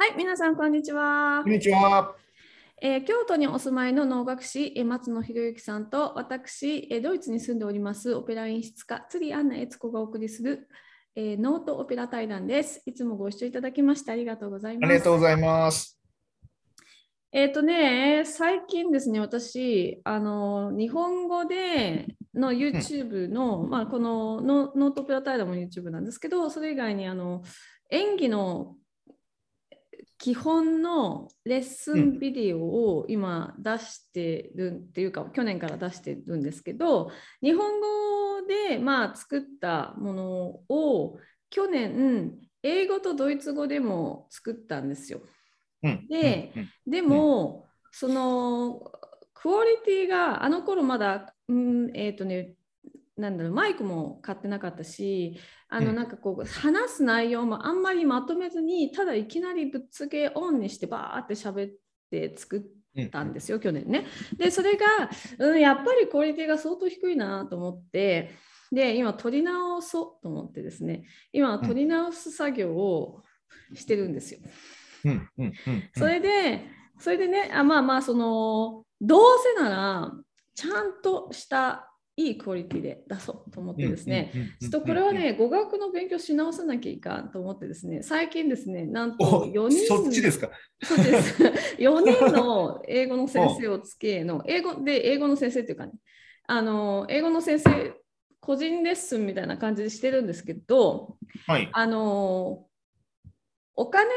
はい、皆さん、こんにちはこん。にちは。えー京都にお住まいの能楽師、えー松野博之さんと私、えードイツに住んでおりますオペラ演出家、釣りアンナ悦子がお送りする、えーノートオペラ対談です。いつもご視聴いただきましてありがとうございあます。りがとうございます。えっ、とね、最近ですね、私、あの日本語での YouTube の、まあ、このノノートオペラ対談も YouTube なんですけど、それ以外にあの演技の基本のレッスンビデオを今出してるっていうか、去年から出してるんですけど、日本語でまあ作ったものを去年、英語とドイツ語でも作ったんですよ。うん。で、うん。でも、そのクオリティがあの頃まだ、うん、えっ、とね、なんだろうマイクも買ってなかったし、あのうん。なんかこう話す内容もあんまりまとめずに、ただいきなりぶっつけオンにしてバーって喋って作ったんですよ、去年ね。で、それが、うん、やっぱりクオリティが相当低いなと思って、で、今取り直そうと思ってですね、今取り直す作業をしてるんですよ。それで、それでね、あまあまあ、その、どうせなら、ちゃんとしたいいクオリティで出そうと思ってですね、ちょっとこれはね、語学の勉強し直さなきゃいかんと思ってですね、最近ですね、なんと4人、そっちですか。そうです。4人の英語の先生をつけの、英語で英語の先生っていうかね、あの、英語の先生、個人レッスンみたいな感じでしてるんですけど、はい。あのお金が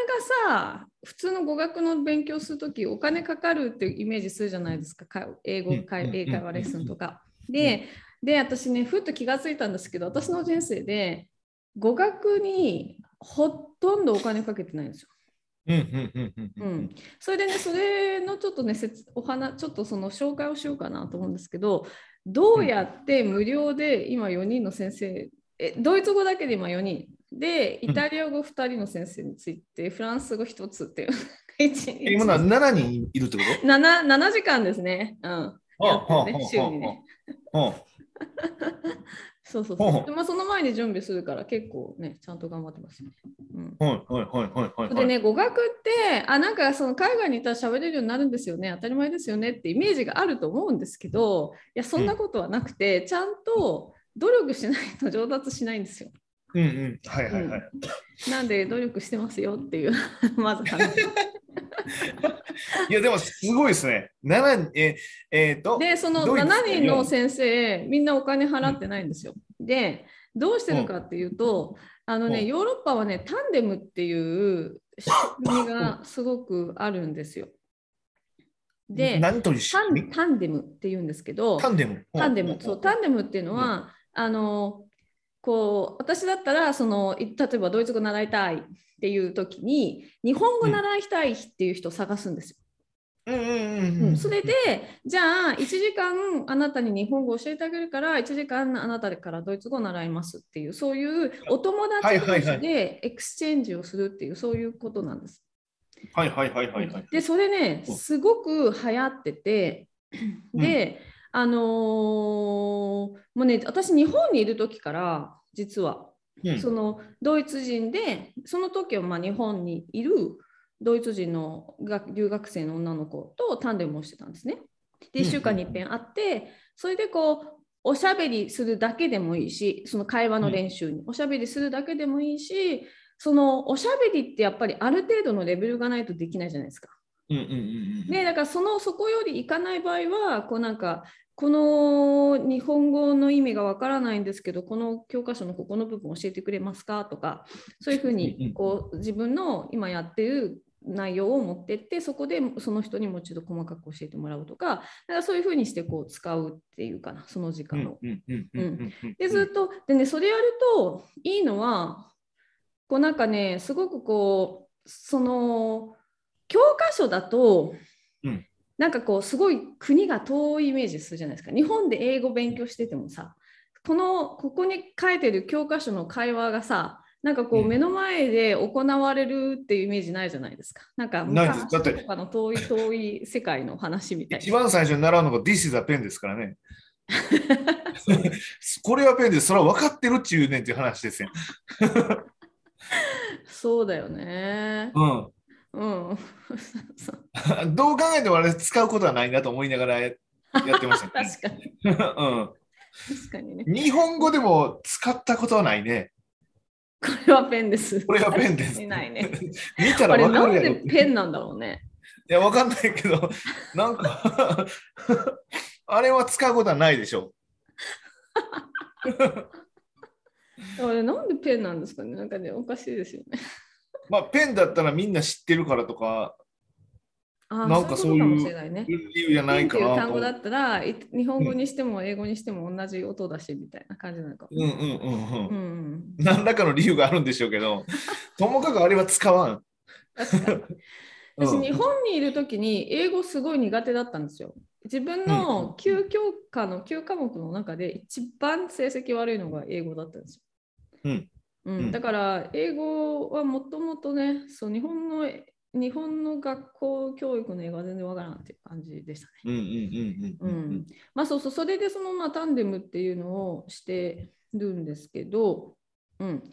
さ普通の語学の勉強するときお金かかるっていうイメージするじゃないですか英語英会話レッスンとか。でで私ねふっと気がついたんですけど私の人生で語学にほとんどお金かけてないんですよ。うんうんうんうんううんん。それでねそれのちょっとね説お話ちょっとその紹介をしようかなと思うんですけどどうやって無料で今4人の先生えドイツ語だけで今4人でイタリア語2人の先生について、フランス語1つっていう 今のは7人いるってこ 7, 7時間ですね。うん。とやってるね週にね。そうそうそうまあ、その前に準備するから結構ね、ちゃんと頑張ってますね。うんいはいはいはいはい。でね、語学って、あ、なんかその海外にいたら喋れるようになるんですよね、当たり前ですよねってイメージがあると思うんですけど、いや、そんなことはなくて、ちゃんと努力しないと上達しないんですよ。うんうん。はいはいはい。なんで努力してますよっていう、まず話。いやでもすごいですね。7ええーと。で、そのドイツ7人の先生、みんなお金払ってないんですよ。で、どうしてるかっていうと、あのね、うんヨーロッパはね、タンデムっていう仕組みがすごくあるんですよ。で、何とタンタンデムって言うんですけど、タンデム。タンデム、そう、タンデムっていうのは、あの、こう、私だったら、その、い例えばドイツ語習いたいっていう時に、日本語習いたいっていう人を探すんですよ。うんうんうんううんん。それで、じゃあ、1時間あなたに日本語を教えてあげるから、1時間あなたからドイツ語を習いますっていう、そういうお友達同士でエクスチェンジをするっていう、そういうことなんです。はいはいはいはいはい。で、それね、うんすごく流行ってて、で、あのーもうね、私、日本にいる時から、実は、うん。そのドイツ人で、その時はまあ日本にいるドイツ人の学留学生の女の子とタンデムをしてたんですね。で、うん。1週間に一遍会って、それでこう、おしゃべりするだけでもいいし、その会話の練習に、おしゃべりするだけでもいいし、そのおしゃべりってやっぱりある程度のレベルがないとできないじゃないですか。うんうんうんうん。ね、だからそのそこよりいかない場合はこうなんかこの日本語の意味がわからないんですけどこの教科書のここの部分教えてくれますかとかそういうふうにこう自分の今やってる内容を持ってってそこでその人にもう一度細かく教えてもらうとかだからそういうふうにしてこう使うっていうかなその時間を。でずっとでねそれやるといいのはこうなんかねすごくこうその教科書だと、うんなんかこうすごい国が遠いイメージするじゃないですか日本で英語勉強しててもさこのここに書いてる教科書の会話がさなんかこううん目の前で行われるっていうイメージないじゃないですか。なんか昔とかの遠い遠い世界の話みたいな。一番最初に習うのが This is a pen ですからね。これはペンです。それは分かってるっちゅうねんっていう話ですよ。そうだよね。うん。うん。どう考えてもあれ使うことはないなと思いながらやってましたね。確かに。うん確かにね。日本語でも使ったことはないね。これはペンです。これはペンです。ないね。見たらわかるやろ。でペンなんだろうね。いや、わかんないけど、なんか、あれは使うことはないでしょあれなんでペンなんですかねなんかね、おかしいですよね。う。まあ、ペンだったらみんな知ってるからとか、あなんかそういう。理由じゃないかなと思う。単語だったら、い日本語にしても英語にしても同じ音だしみたいな感じなのかも。うんうんうんうん。うんうん。何らかの理由があるんでしょうけど、ともかくあれは使わん。私、うん日本にいるときに英語すごい苦手だったんですよ。自分の9教科の9科目の中で一番成績悪いのが英語だったんですよ。うんうん。うん。だから英語はもともとねそう日本の日本の学校教育の英語は全然わからないっていう感じでしたね。まあそうそうそれでそのまあタンデムっていうのをしてるんですけど、うん、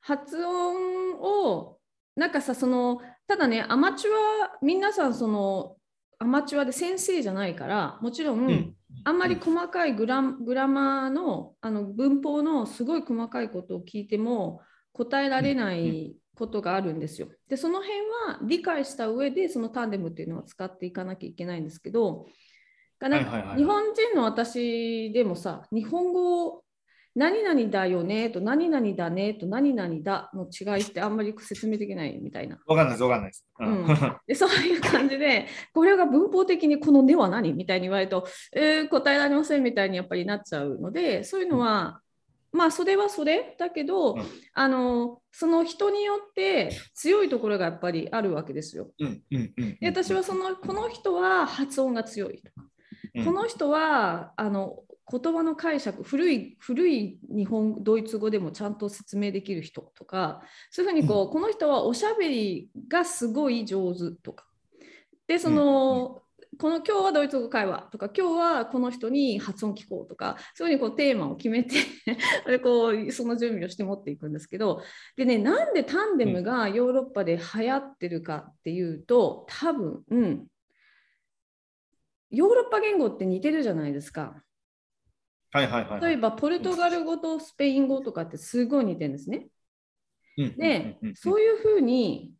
発音をなんかさそのただねアマチュア皆さんそのアマチュアで先生じゃないからもちろん、うんあんまり細かいグラグラマーのあの文法のすごい細かいことを聞いても答えられないことがあるんですよ。でその辺は理解した上でそのタンデムっていうのは使っていかなきゃいけないんですけどがなんか日本人の私でもさ日本語を何々だよねと何々だねと何々だの違いってあんまり説明できないみたいな。わかんないです、わかんないです。うん。うん。でそういう感じでこれが文法的にこの「ね」は何？みたいに言われると、えー答えられませんみたいにやっぱりなっちゃうのでそういうのは、まあそれはそれだけど、うん。あのその人によって強いところがやっぱりあるわけですよ。うんうんうん。で私はそのこの人は発音が強いとか、うん。この人はあの言葉の解釈古い古い日本ドイツ語でもちゃんと説明できる人とかそういうふうにこう、この人はおしゃべりがすごい上手とか。でその、この今日はドイツ語会話とか今日はこの人に発音聞こうとかそういうふうにこうテーマを決めて でこうその準備をして持っていくんですけどでねなんでタンデムがヨーロッパで流行ってるかっていうと多分、うん、ヨーロッパ言語って似てるじゃないですか。はいはいはい。例えばポルトガル語とスペイン語とかってすごい似てるんですね。で、そういうふうに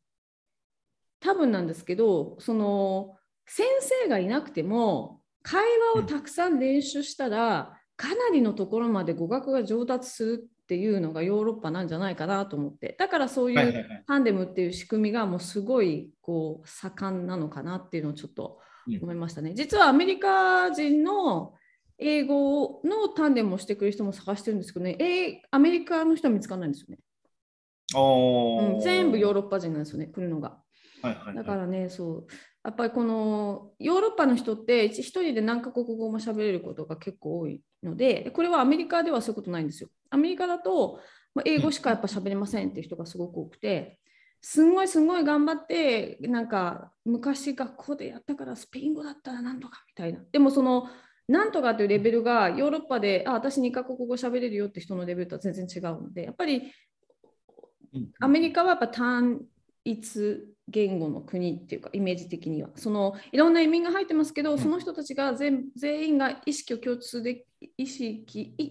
多分なんですけどその先生がいなくても会話をたくさん練習したら、かなりのところまで語学が上達するっていうのがヨーロッパなんじゃないかなと思ってだからそういうはいはいはいタンデムっていう仕組みがもうすごいこう盛んなのかなっていうのをちょっと思いましたね。実はアメリカ人の英語のタンデムをしてくれる人も探してるんですけどね、えアメリカの人は見つからないんですよね。うん、全部ヨーロッパ人なんですよね、来るのが。はいはいはいだからね、そう、やっぱりこのヨーロッパの人って一一人で何カ国語も喋れることが結構多いので、これはアメリカではそういうことないんですよ。アメリカだと、まあ、英語しかやっぱ喋れませんっていう人がすごく多くて、すんごいすんごい頑張って、なんか昔学校でやったからスペイン語だったらなんとかみたいな。でもそのなんとかというレベルがヨーロッパで、あ、私2カ国語喋れるよって人のレベルとは全然違うので、やっぱりうん。アメリカはやっぱ単一言語の国っていうかイメージ的には。そのいろんな移民が入ってますけど、ん。その人たちが全全員が意識を共通で意識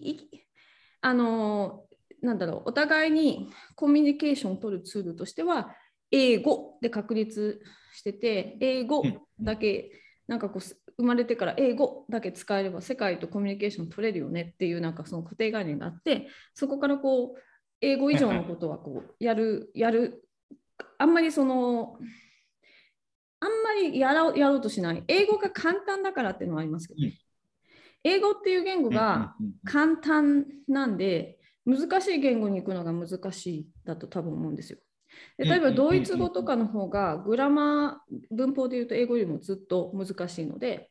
あのなんだろうお互いにコミュニケーションを取るツールとしては英語で確立してて英語だけなんかこうす生まれてから英語だけ使えれば世界とコミュニケーション取れるよねっていうなんかその固定概念があってそこからこう英語以上のことはこうやるやるあんまりそのあんまりやろうやろうとしない。英語が簡単だからっていうのはありますけどね、英語っていう言語が簡単なんで難しい言語に行くのが難しいだと多分思うんですよ。で例えばドイツ語とかの方がグラマー文法で言うと英語よりもずっと難しいので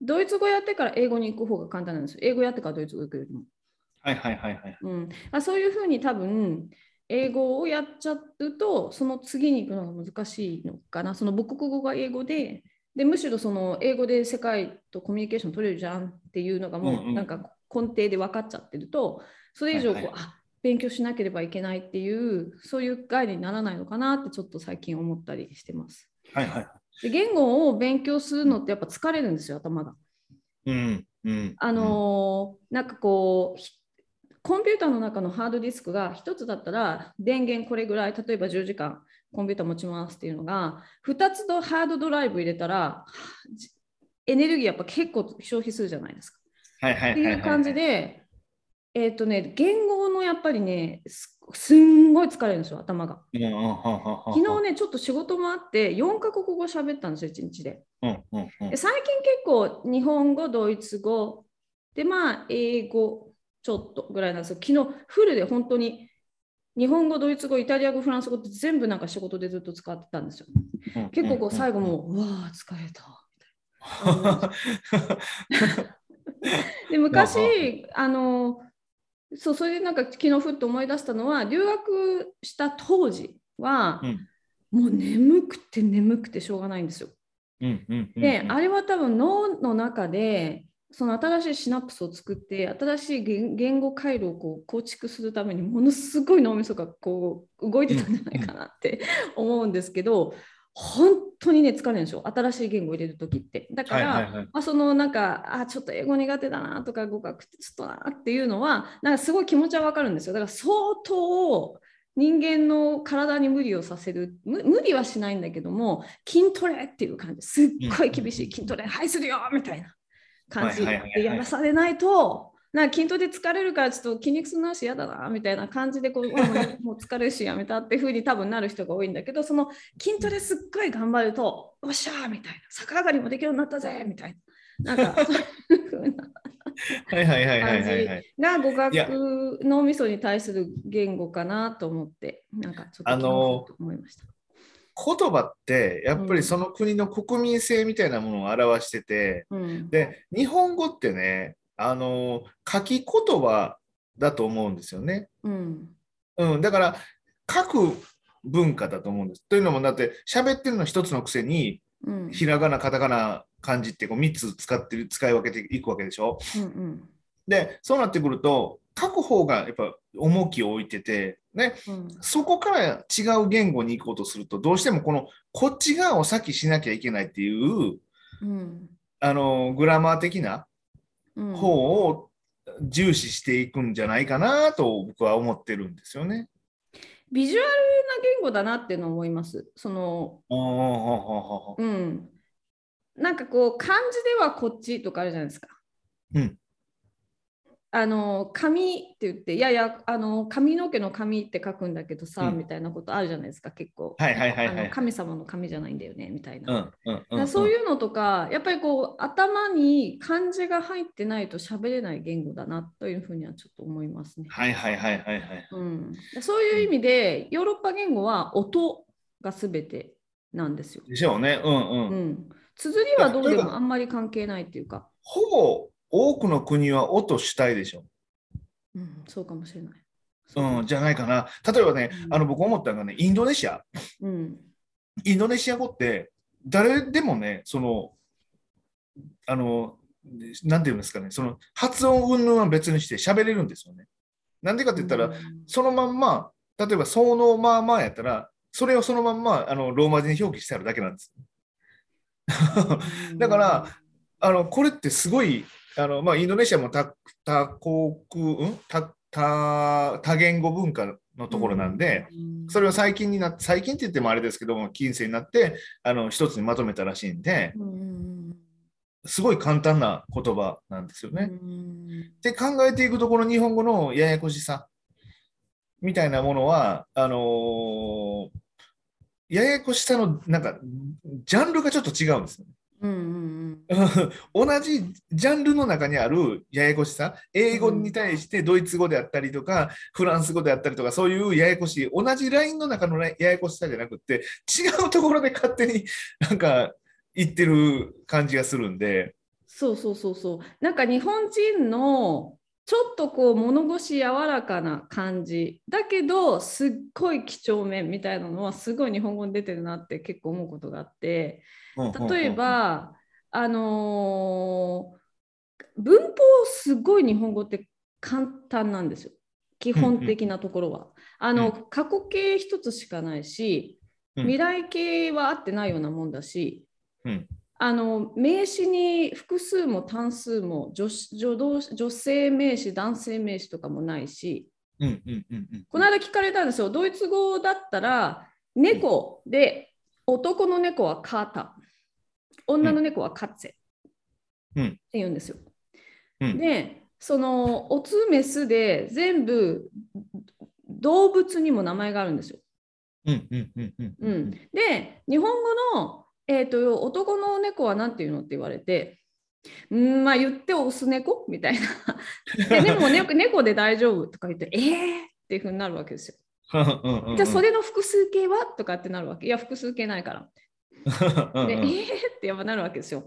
ドイツ語やってから英語に行く方が簡単なんですよ。英語やってからドイツ語行くよりも。はいはいはいはい。うん、あそういうふうに多分英語をやっちゃうとその次に行くのが難しいのかなその母国語が英語ででむしろその英語で世界とコミュニケーション取れるじゃんっていうのがもうなんか根底で分かっちゃってるとそれ以上こう、はいはいあ勉強しなければいけないっていうそういう概念にならないのかなってちょっと最近思ったりしてます。はいはい。で言語を勉強するのってやっぱ疲れるんですよ頭が。うん。うん。あのーなんかこうひコンピューターの中のハードディスクが1つだったら電源これぐらい例えば10時間コンピューター持ちますっていうのが2つのハードドライブ入れたらエネルギーやっぱ結構消費するじゃないですか。はいはいって。いう感じで、えっ、とね、言語のやっぱりね、すすんごい疲れるんですよ、頭が。昨日ね、ちょっと仕事もあって、4カ国語喋ったんですよ、1日で。うんうんうんで最近結構、日本語、ドイツ語、で、まあ、英語ちょっとぐらいなんですよ。昨日、フルで本当に、日本語、ドイツ語、イタリア語、フランス語って全部なんか仕事でずっと使ってたんですよ。うん。結構こう最後もう、うわあ、疲れた。で昔あのそうそれでなんか昨日ふっと思い出したのは留学した当時は、うんもう眠くて眠くてしょうがないんですよ。うんうんうん。で、あれは多分脳の中でその新しいシナプスを作って新しい言言語回路をこう構築するためにものすごい脳みそがこう動いてたんじゃないかなって思うんですけど本当にね疲れるんですよ。新しい言語を入れる時って。だから。まあ、そのなんかあちょっと英語苦手だなとか語学テストだなっていうのはなんかすごい気持ちはわかるんですよ。だから相当人間の体に無理をさせる。無無理はしないんだけども筋トレっていう感じ。すっごい厳しい筋トレはいするよみたいな感じでやらされないとなんか筋トレ疲れるからちょっと筋肉痛なし嫌だなみたいな感じでこう もう疲れるしやめたっていうふうに多分なる人が多いんだけどその筋トレすっごい頑張るとおっしゃーみたいな逆上がりもできるようになったぜみたいななんか そういうふうなはいはいはいはいはいはい。が語学脳みそに対する言語かなと思ってなんかちょっと思いました。言葉ってやっぱりその国の国民性みたいなものを表してて、うん、で日本語ってねあの書き言葉だと思うんですよね。うんうん、だから書く文化だと思うんです。というのもだって喋ってるの一つのくせにうんひらがなカタカナ漢字ってこう3つ使ってる使い分けていくわけでしょ？うんうんでそうなってくると書く方がやっぱ重きを置いてて、ね、うんそこから違う言語に行こうとするとどうしてもこのこっち側を先しなきゃいけないっていううんあのグラマー的なうん方を重視していくんじゃないかなと僕は思ってるんですよね。ビジュアルな言語だなっていうのを思います。そのなんかこう漢字ではこっちとかあるじゃないですか。うんあの髪って言っていやいやあの髪の毛の髪って書くんだけどさ、うんみたいなことあるじゃないですか結構。はいはいはい神様の髪じゃないんだよねみたいな。そういうのとか、やっぱりこう頭に漢字が入ってないと喋れない言語だなというふうにはちょっと思いますね。はいはいはいはいはい。うん、そういう意味でヨーロッパ言語は音が全てなんですよ。でしょうね。うんうん。うん、綴りはどうでもあんまり関係ないっていうか、ほぼ多くの国は音主体でしょ。うん、そうかもしれない。うん、じゃないかな。例えばね、うんあの僕思ったのがね、インドネシア。うんインドネシア語って誰でもね、その、あの、なんていうんですかね、その発音云々は別にして喋れるんですよね。なんでかって言ったら、そのまんま、例えば、そのまあまあやったら、それをそのまんまあのローマ字に表記してあるだけなんです。うん だから、あのこれってすごい、あのまあ、インドネシアも多多国、うん？多多多言語文化のところなんで、、うんそれを最近になって、最近って言ってもあれですけども、近世になって、あの一つにまとめたらしいんで、うんうんすごい簡単な言葉なんですようんね。うんで、考えていくと、この日本語のややこしさみたいなものは、あのーややこしさのなんか、ジャンルがちょっと違うんですよね。うんうん 同じジャンルの中にあるややこしさ、英語に対してドイツ語であったりとか、フランス語であったりとか、そういうややこしい、同じラインの中のややこしさじゃなくて、違うところで勝手になんか言ってる感じがするんで、そうそうそうそう。なんか日本人のちょっとこう物腰柔らかな感じ。だけどすっごい几帳面みたいなのはすごい日本語に出てるなって結構思うことがあって。例えばあのー文法すごい日本語って簡単なんですよ。基本的なところは。あの、う過去形一つしかないし、うん。未来形は合ってないようなもんだし、うんあの名詞に複数も単数も女子女同女性名詞、男性名詞とかもないし、うんうんうんうん。この間聞かれたんですよ、ドイツ語だったら、猫で、男の猫はカータ、女の猫はカッツェうん。って言うんですよ。うん。で、そのオツメスで全部動物にも名前があるんですよ。で、日本語の、えー、と男の猫は何て言うのって言われて、うんまあ言ってオス猫？みたいな。で でも、ね、猫で大丈夫とか言って、えー？っていうふうになるわけですよ。じゃあそれの複数形は？とかってなるわけ。いや、複数形ないから。で、えー？ってやっぱなるわけですよ。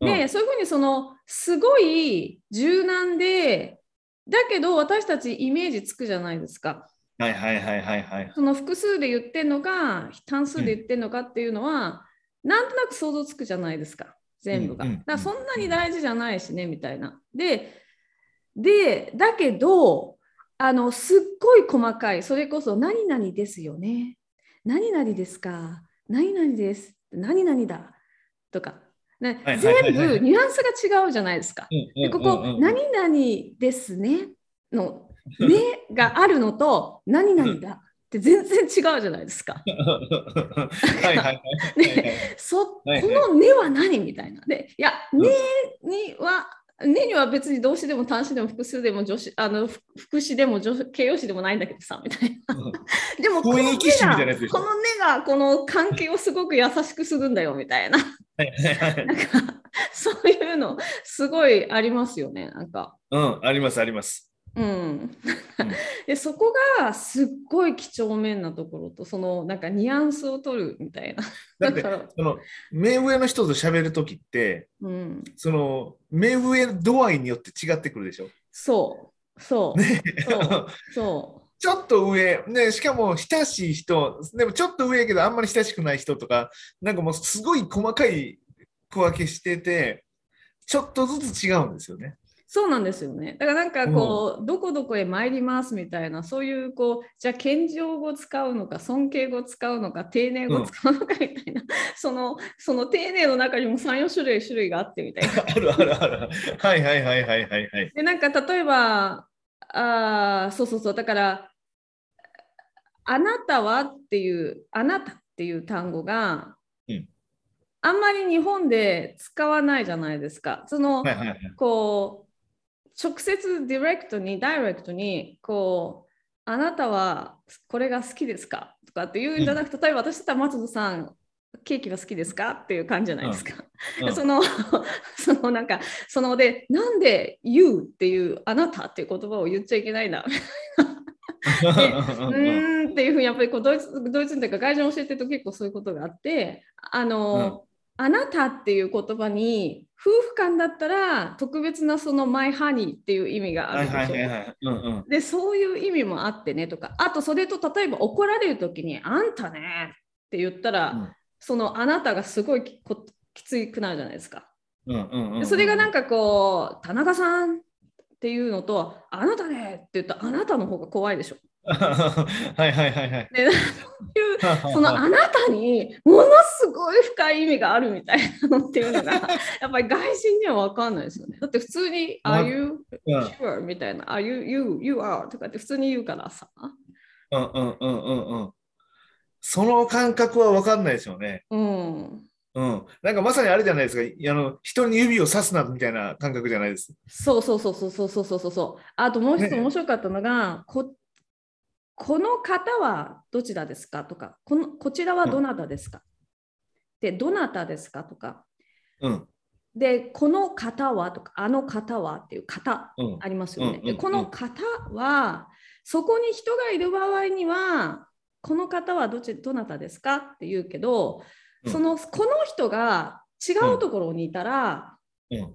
うんで、そういうふうにそのすごい柔軟で、だけど私たちイメージつくじゃないですか。はいはいはいはいはい。その複数で言ってんのか、単数で言ってんのかっていうのは、なんとなく想像つくじゃないですか、全部が。だからそんなに大事じゃないしね、みたいな。で、で、だけど、あの、すっごい細かい、それこそ何々ですよね。何々ですか。何々です。何々だ。とか。ねはい全部ニュアンスが違うじゃないですか。でここ、何々ですねの、ねがあるのと、何々だって全然違うじゃないですか。はいはいはい。で、そこのねは何みたいな。で、いや、ねには、ねには別に動詞でも単詞でも複数でも助詞あのふ副詞でも助形容詞でもないんだけどさ、みたいな。でも、このね雰囲気詞みたいなやつでしょがこのねがこの関係をすごく優しくするんだよ、みたいな。はいはいはいなんか、そういうの、すごいありますよね。なんか。うん、ありますあります。うん、でそこがすっごい几帳面なところとそのなんかニュアンスを取るみたいな。だってその目上の人と喋るときって、うん、その目上度合いによって違ってくるでしょ？そう。そう、そう。そちょっと上、ね、しかも親しい人、でもちょっと上やけどあんまり親しくない人とか、なんかもうすごい細かい区分けしてて、ちょっとずつ違うんですよね。うそうなんですよね。だからなんかこう、どこどこへ参りますみたいなそういうこうじゃあ謙譲語使うのか尊敬語使うのか丁寧語使うのかみたいな、そのその丁寧の中にも34種類種類があってみたいな。あるあるある。はいはいはいはいはいはい。でなんか例えばあーそうそうそうだからあなたはっていうあなたっていう単語が、うんあんまり日本で使わないじゃないですか。その、はいはいはい。こう直接ディレクトにダイレクトにこうあなたはこれが好きですか？とかっていうんじゃなくて、例えば私だったら松戸さんケーキが好きですか？っていう感じじゃないですか。うん。で その そのなんかそのでなんで「You」っていう「あなた」っていう言葉を言っちゃいけない んだ。うーんっていうふうにやっぱりこうドイツドイツというか外人教えてると結構そういうことがあってあの、あなたっていう言葉に夫婦間だったら特別なその「マイハニー」っていう意味があはいるでし。でそういう意味もあってねとかあとそれと例えば怒られる時に「あんたね」って言ったら、うんそのあなたがすごいきこきついくなるじゃないですか。うんうんうんでそれがなんか、かこう「田中さん」っていうのと「あなたね」って言ったらあなたの方が怖いでしょ。はいはいはいはい。でそういうその あなたにものすごい深い意味があるみたいなのっていうのが やっぱり外人には分かんないですよね。だって普通に「ま Are you うん sure?」みたいな「Are you you you are?」とかって普通に言うからさ。うんうんうんうんうん。その感覚は分かんないですよね。うん。うん。なんかまさにあれじゃないですか。あの人に指をさすなみたいな感覚じゃないです。そうそうそうそうそうそうそうそう。あともう一つね面白かったのが、ここの方はどちらですか？とかこの、こちらはどなたですか、で、どなたですか？とか、うん。で、この方はとか、あの方はっていう方うん。ありますよね。うんうんで、この方は、そこに人がいる場合には、この方はどちどなたですか？って言うけど、うんそのこの人が違うところにいたら、うん。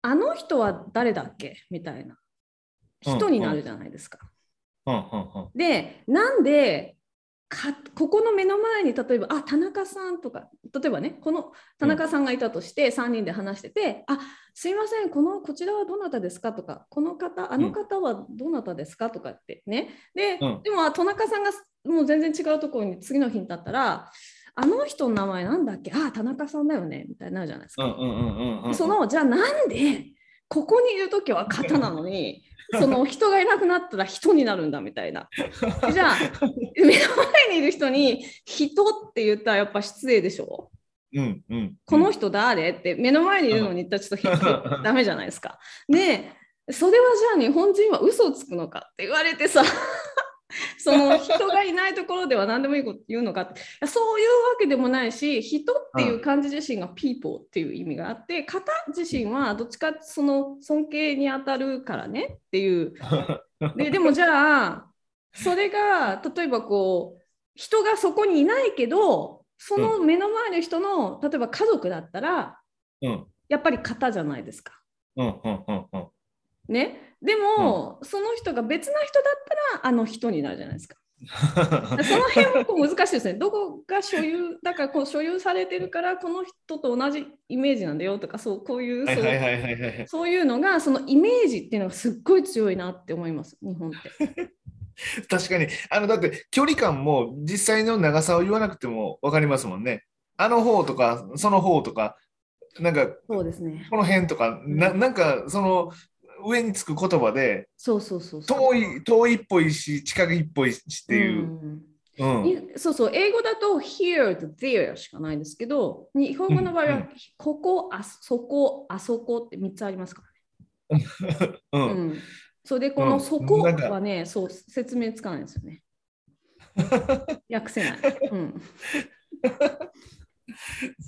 あの人は誰だっけ？みたいな人になるじゃないですか。うんうんうん。で、なんでかここの目の前に例えばあ田中さんとか例えばねこの田中さんがいたとして3人で話してて、あすいませんこのこちらはどなたですかとかこの方あの方はどなたですかとかってね。で、うん。でも田中さんがもう全然違うところに次の日に立ったらあの人の名前なんだっけ？あ田中さんだよねみたいになるじゃないですか。うんうんうんうんうん。そのじゃあなんでここにいる時は型なのに その人がいなくなったら人になるんだみたいな。じゃあ目の前にいる人に人って言ったらやっぱ失礼でしょ？うんうん。この人誰？って目の前にいるのに言ったらちょっと人 ダメじゃないですか。でそれはじゃあ日本人は嘘をつくのかって言われてさその人がいないところでは何でもいいこと言うのかって。いやそういうわけでもないし人っていう漢字自身が people っていう意味があって型自身はどっちかその尊敬に当たるからねっていう。ででもじゃあそれが例えばこう人がそこにいないけどその目の前の人の例えば家族だったらうん。やっぱり型じゃないですか。うんうんうんうん。ね、でも、その人が別な人だったらあの人になるじゃないですか。その辺もこう難しいですね。どこが所有だからこう所有されてるからこの人と同じイメージなんだよとかそうこういうそうはいうのがそのイメージっていうのがすっごい強いなって思います日本って。確かに、あのだって距離感も実際の長さを言わなくても分かりますもんね。あの方とか、その方とか、なんかそうですね。この辺とか、ななんかその上につく言葉でそうそうそう。遠い遠いっぽいし、近いっぽいしっていう。んうんにそうそう、英語だと here と there しかないんですけど、日本語の場合は、うんうんここ、あそこ、あそこって3つありますからね。う うんん。それで、こうんのそこはね、そう、説明つかないんですよね。訳せない。うん。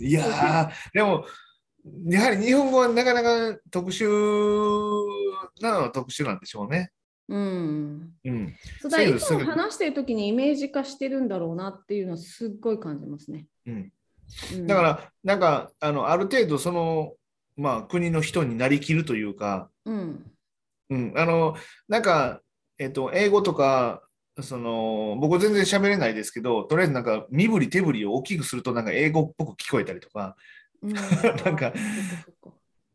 いやー、でも、やはり日本語はなかなか特殊なのは特殊なんでしょうね。うん。うん。そうだいつも話してる時にイメージ化してるんだろうなっていうのはすっごい感じますね。うん、うんだから、なんか、あの、ある程度、その、まあ、国の人になりきるというか、うん。うん、あの、なんか、えっと、英語とか、その、僕全然喋れないですけど、とりあえずなんか、身振り手振りを大きくすると、なんか英語っぽく聞こえたりとか、うん、なんか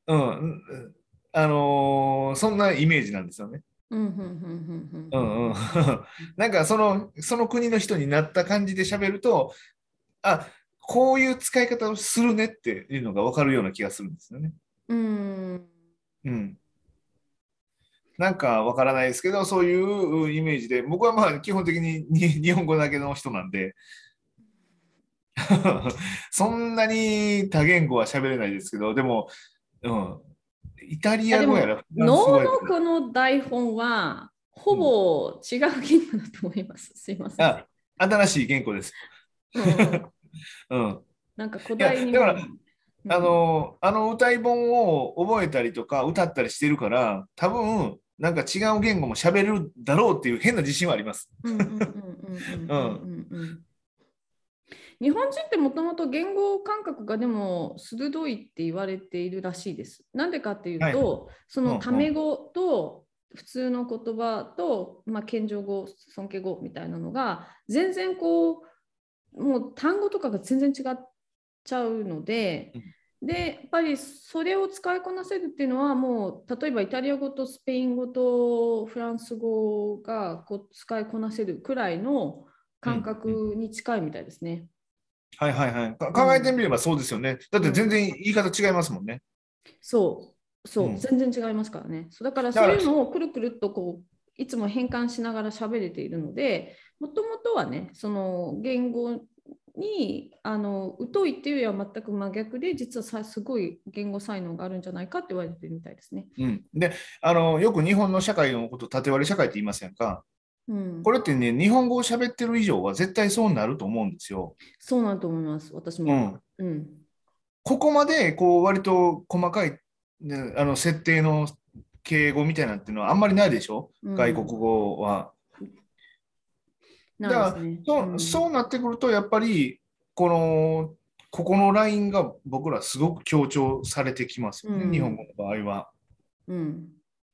うん、うん。あのーそんなイメージなんですよね。うんうんうんうんううん。んうん、なんかそのその国の人になった感じで喋るとあこういう使い方をするねっていうのが分かるような気がするんですよね。うん。うん、なんか分からないですけどそういうイメージで僕はまあ基本的にに日本語だけの人なんでそんなに多言語は喋れないですけどでも、うん、イタリア語やらフランス語脳やら。のこの台本はほぼ違う言語だと思います。すいません。あ新しい言語です。うん。うん。なんか古代にだからあのあの歌い本を覚えたりとか歌ったりしてるから多分なんか違う言語も喋れるだろうっていう変な自信はあります。うん日本人ってもともと言語感覚がでも鋭いって言われているらしいです。なんでかっていうと、そのタメ語と普通の言葉と、まあ、謙譲語、尊敬語みたいなのが全然こう、もう単語とかが全然違っちゃうので、でやっぱりそれを使いこなせるっていうのはもう例えばイタリア語とスペイン語とフランス語がこう使いこなせるくらいの感覚に近いみたいですね。はいはいはい。か考えてみればそうですよね。だって全然言い方違いますもんね。そうそう、うん全然違いますからね。そうだからだからそういうのをくるくるっとこういつも変換しながら喋れているのでもともとはねその言語にあの疎いっていうよりは全く真逆で実はさすごい言語才能があるんじゃないかって言われてるみたいですね。うん、であのよく日本の社会のこと縦割り社会って言いませんか？うん、これってね日本語を喋ってる以上は絶対そうなると思うんですよ。そうなんだと思います私うも。ん、うん。ここまでこう割と細かい、ね、あの設定の敬語みたいなっていうのはあんまりないでしょ、うん。外国語は。だからうん。そうなってくると、やっぱりこのここのラインが僕らすごく強調されてきますよね、うん。日本語の場合は。うん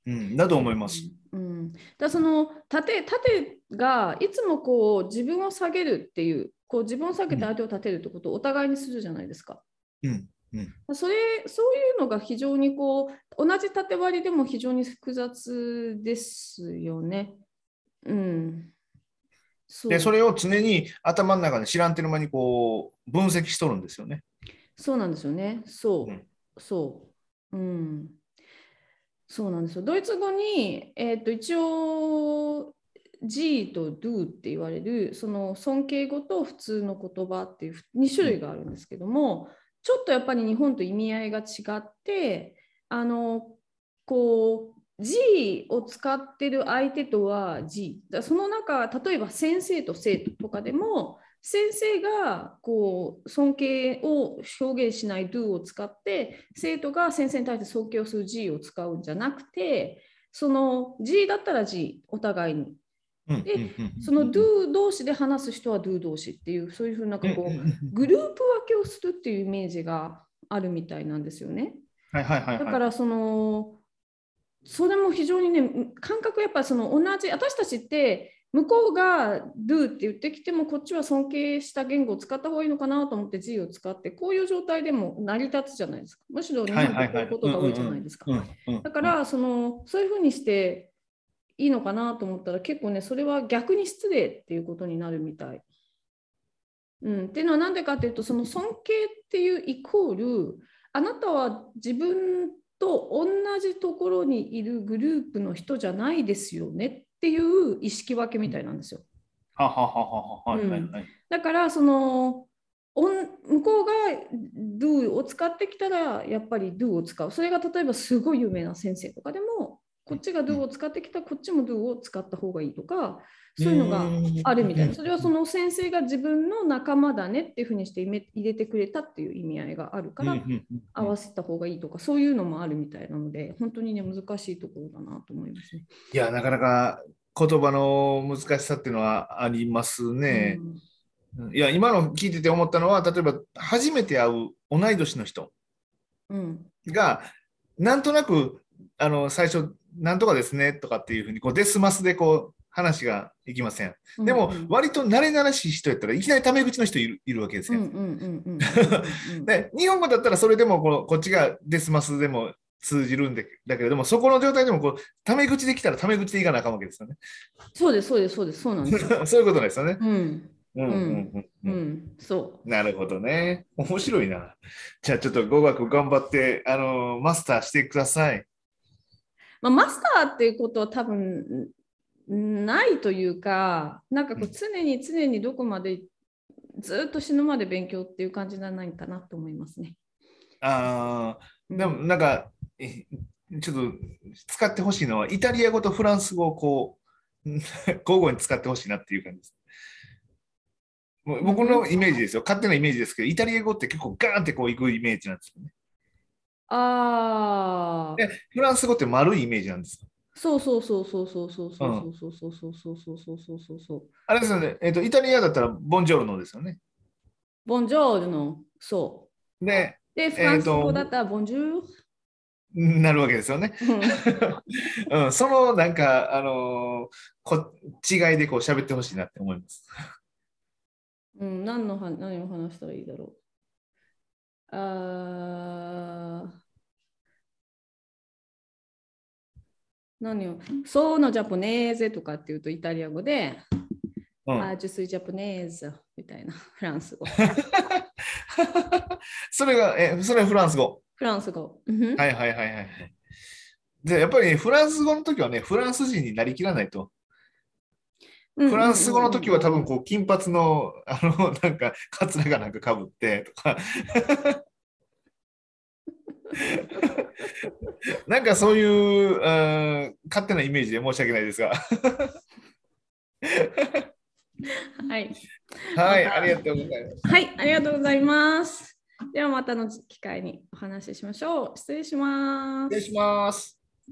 うん、だと思います。うん、だその縦縦がいつもこう自分を下げるっていうこう自分を下げて相手を立てるってことをお互いにするじゃないですか。うんうんそれそういうのが非常にこう同じ縦割りでも非常に複雑ですよね。うん。そうで、それを常に頭の中で知らんてる間にこう分析しとるんですよね。そうなんですよね。そう。うんそう。うん。そうなんですよ。ドイツ語に、えー、と一応 G と Do って言われるその尊敬語と普通の言葉っていう2種類があるんですけども、ちょっとやっぱり日本と意味合いが違ってあのこう G を使ってる相手とは G その中例えば先生と生徒とかでも先生がこう尊敬を表現しない do を使って生徒が先生に対して尊敬をする G を使うんじゃなくてその G だったら G お互いにでその do 同士で話す人は do 同士っていうそういうふうなんうんうんグループ分けをするっていうイメージがあるみたいなんですよね。はいはいはいはい。だからそのそれも非常にね感覚やっぱりその同じ私たちって向こうが do って言ってきてもこっちは尊敬した言語を使った方がいいのかなと思って G を使ってこういう状態でも成り立つじゃないですか。むしろ日本ってこういうことが多いじゃないですか。だからそのそういうふうにしていいのかなと思ったら結構ねそれは逆に失礼っていうことになるみたい。うん、っていうのは何でかっていうとその尊敬っていうイコールあなたは自分と同じところにいるグループの人じゃないですよねっていう意識分けみたいなんですよ。だからその向こうが do を使ってきたらやっぱり do を使う。それが例えばすごい有名な先生とかでもこっちが do を使ってきたらこっちも do を使った方がいいとかそういうのがあるみたいな。それはその先生が自分の仲間だねっていうふうにして入れ入れてくれたっていう意味合いがあるから合わせた方がいいとかそういうのもあるみたいなので本当にね難しいところだなと思いますね。いや、なかなか言葉の難しさっていうのはありますね。いや、今の聞いてて思ったのは、例えば初めて会う同い年の人うんうんが、なんとなく、あの、最初、なんとかですねとかっていうふうに、こう、デスマスでこう、話がいきません。でも割と慣れ慣れしい人やったらいきなりタメ口の人いるいるわけですよ。で日本語だったらそれでもこのこっちがデスマスでも通じるんでだけれども、そこの状態でもこうタメ口できたらタメ口でいかなあかんわけですよね。そうですそうですそうですそうなんですよ。そういうことですよね。うんうんうんうんううんんそう。なるほどね。面白いな。じゃあちょっと語学頑張って、あのマスターしてください。まあ、マスターっていうことは多分んないというか、なんかこう常に常にどこまでずっと死ぬまで勉強っていう感じじゃないかなと思いますね。あでもなんか、えちょっと使ってほしいのは、イタリア語とフランス語をこう、交互に使ってほしいなっていう感じです。僕のイメージですよ。勝手なイメージですけど、イタリア語って結構ガーンってこういくイメージなんですよね。ああ、でフランス語って丸いイメージなんですよ。そうそうそうそうそうそうそうそうそうそうそうそうそうそうそうそう。あれですよね、えっとイタリアだったらボンジョルノですよね。ボンジョールの、そで、う。で、フランス語だったらボンジュール？なるわけですよね。うん、そのなんか、あのーこ違いでこう喋ってほしいなって思います。うん、何のは何を話したらいいだろう。あー何をそうのジャポネーゼとかっていうとイタリア語で、うん、あジュスイジャポネーゼみたいな フランス語。それが、え、それはフランス語？フランス語。はいはいはいはい。で、やっぱり、ね、フランス語の時はね、フランス人になりきらないと。フランス語の時は多分こう、金髪の、あの、なんか、カツラがなんかかぶってとか。なんかそういう、あー勝手なイメージで申し訳ないですが。はい。はい、ありがとうございます。はい、ありがとうございます。ではまたの機会にお話ししましょう。失礼します失礼。します。